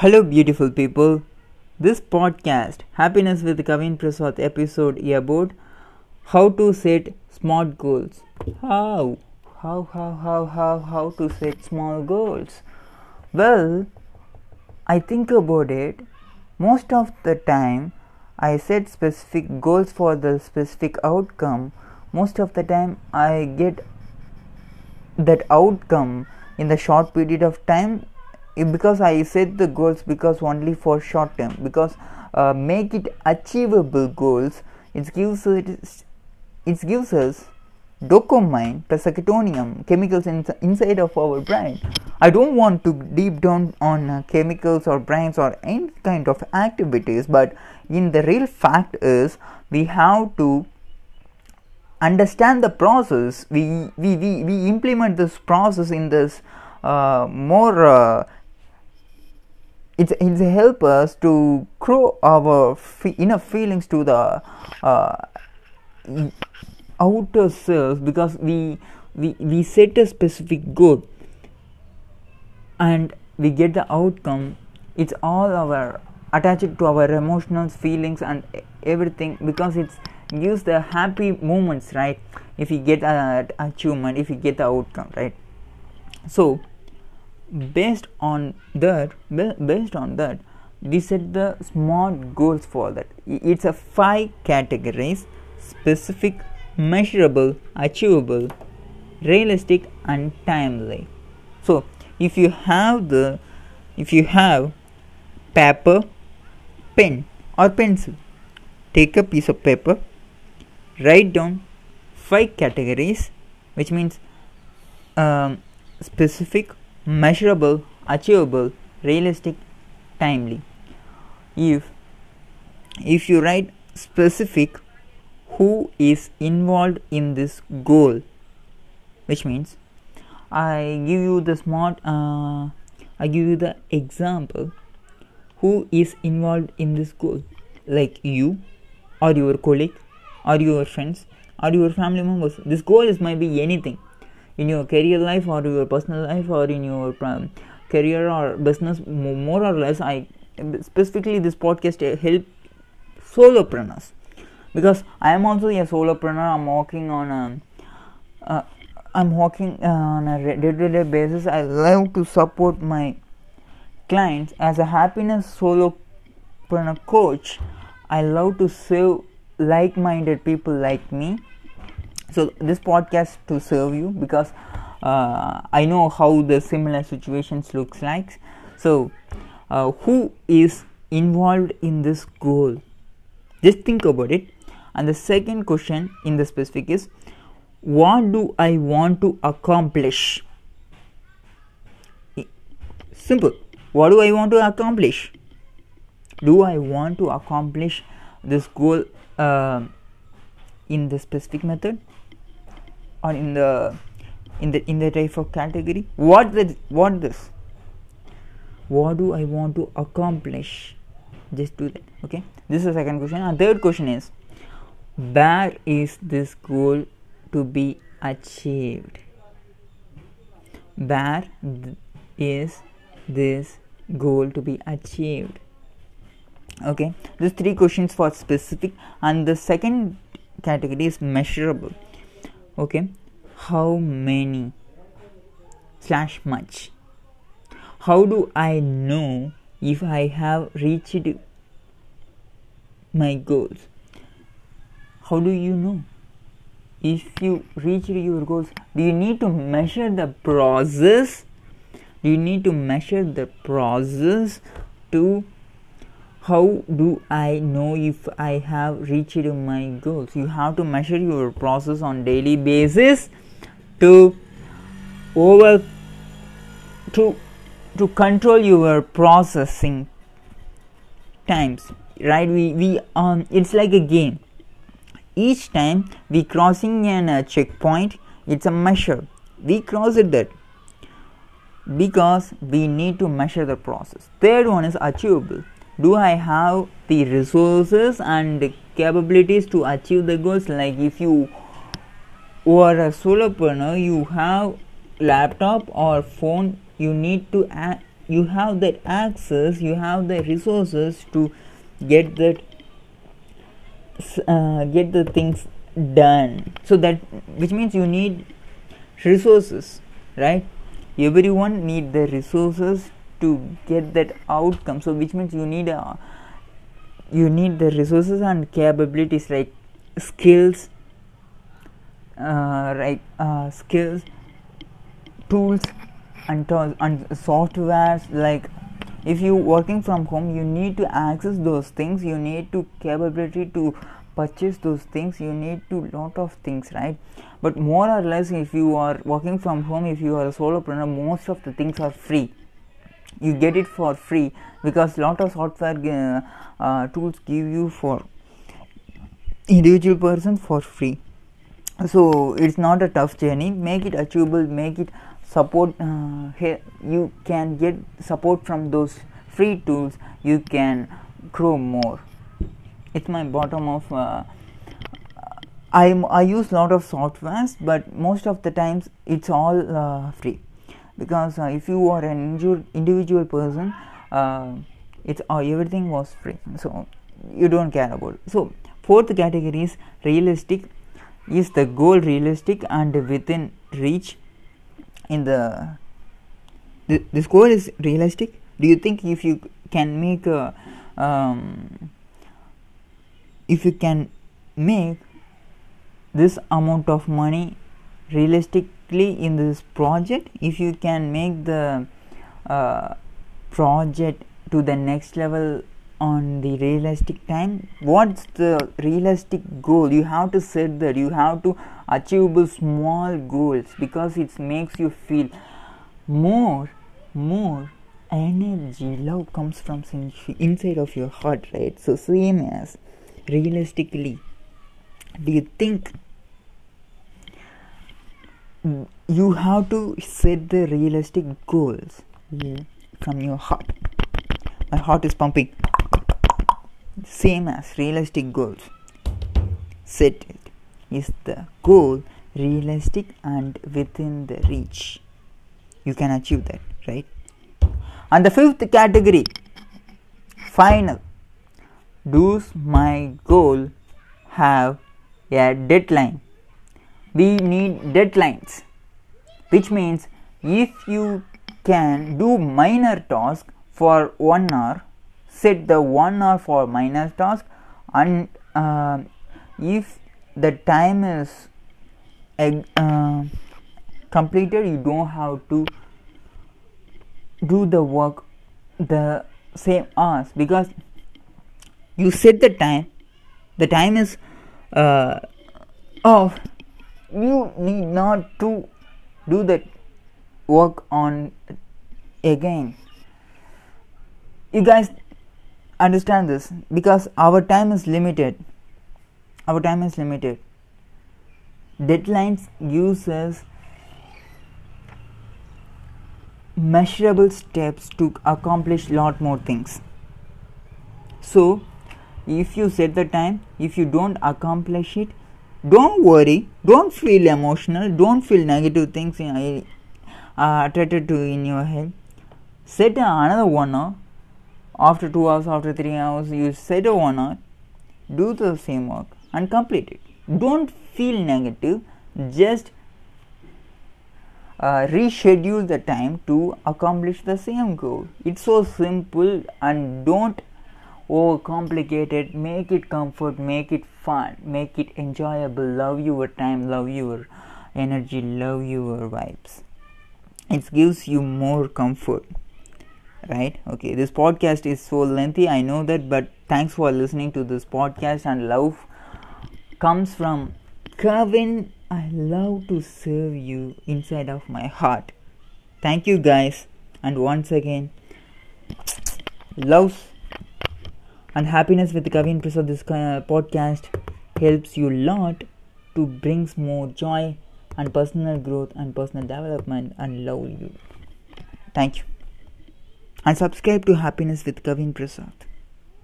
Hello, beautiful people. This podcast, Happiness with Kavin Prasath episode, is about how to set smart goals. How? How, how, how, how, how to set small goals? Well, I think about it. Most of the time, I set specific goals for the specific outcome. Most of the time, I get that outcome in the short period of time because I set the goals because only for short term because uh, make it achievable goals it gives us it gives us dopamine plus acetonium chemicals in, inside of our brain. I don't want to deep down on uh, chemicals or brains or any kind of activities but in the real fact is we have to understand the process. We we, we, we implement this process in this uh, more uh, it's it's help us to grow our inner feelings to the uh, outer selves because we we we set a specific goal and we get the outcome. It's all our attached to our emotional feelings and everything because it's gives the happy moments right? If we get an achievement if we get the outcome right? So based on that based on that we set the smart goals for that. It's a five categories specific measurable achievable realistic and timely. So if you have the if you have paper pen or pencil take a piece of paper write down five categories which means um, specific measurable, achievable, realistic, timely. If if you write specific who is involved in this goal, which means I give you the smart uh, I give you the example who is involved in this goal. Like you or your colleague or your friends or your family members. This goal is might be anything in your career life or your personal life or in your um, career or business more or less i specifically this podcast help solopreneurs. Because i am also a solopreneur i'm working on a uh, i'm working on a day-to-day basis. I love to support my clients. As a happiness solopreneur coach i love to serve like-minded people like me so this podcast to serve you because uh, i know how the similar situations looks like. So uh, who is involved in this goal? Just think about it. And the second question in the specific is what do i want to accomplish? Simple. What do i want to accomplish? Do i want to accomplish this goal uh, in the specific method or in the in the in the type of category? What the what this? What do i want to accomplish? Just do that okay? This is the second question. And third question is where is this goal to be achieved? Where th- is this goal to be achieved? Okay these three questions for specific. And the second category is measurable. Okay. How many slash much? How do i know if i have reached my goals? How do you know? If you reach your goals do you need to measure the process? Do you need to measure the process to how do I know if I have reached my goals? You have to measure your process on daily basis to over to to control your processing times right? We we um it's like a game. Each time we crossing an uh, checkpoint it's a measure. We cross it that because we need to measure the process. Third one is achievable do i have the resources and capabilities to achieve the goals? Like if you are a solopreneur you have laptop or phone you need to you have that access you have the resources to get that uh, get the things done. So that which means you need resources right? Everyone need the resources to get that outcome. So which means you need a you need the resources and capabilities like skills uh, right uh, skills tools and, to- and softwares. Like if you working from home you need to access those things. You need to capability to purchase those things. You need to lot of things right? But more or less if you are working from home if you are a solopreneur most of the things are free you get it for free because lot of software uh, uh, tools give you for individual person for free. So it's not a tough journey. Make it achievable make it support uh, you can get support from those free tools. You can grow more. It's my bottom of uh, I, I use lot of softwares but most of the times it's all uh, free because uh, if you are an individual person uh, it's uh, everything was free. So you don't care about it. so fourth category is realistic. Is the goal realistic and within reach in the th- this goal is realistic? Do you think if you can make a um, if you can make this amount of money in this project if you can make the uh, project to the next level on the realistic time what's the realistic goal? You have to set that. You have to achieve small goals because it makes you feel more more energy. Love comes from inside of your heart right? So same as realistically do you think you have to set the realistic goals yeah. from your heart. My heart is pumping. Same as realistic goals. Set it. Is the goal realistic and within the reach? You can achieve that right? And the fifth category final. Does my goal have a deadline? We need deadlines, which means if you can do minor task for one hour, set the one hour for minor task, and uh, if the time is uh, completed, you don't have to do the work the same hours because you set the time the time is uh, off you need not to do that work on again. You guys understand this? Because our time is limited. Our time is limited. Deadlines gives us measurable steps to accomplish lot more things. So if you set the time if you don't accomplish it don't worry. Don't feel emotional. Don't feel negative things in, uh, attracted to in your head. Set another one after two hours after three hours you set a one hour do the same work and complete it. Don't feel negative. Just uh, reschedule the time to accomplish the same goal. It's so simple and don't Oh, overcomplicate it make it comfort make it fun make it enjoyable. Love your time love your energy love your vibes. It gives you more comfort right? Okay this podcast is so lengthy i know that but thanks for listening to this podcast. And love comes from Kavin I love to serve you inside of my heart. Thank you guys. And once again love and happiness with Kavin Prasath. This podcast helps you a lot to brings more joy and personal growth and personal development and love you. Thank you. And subscribe to Happiness with Kavin Prasath.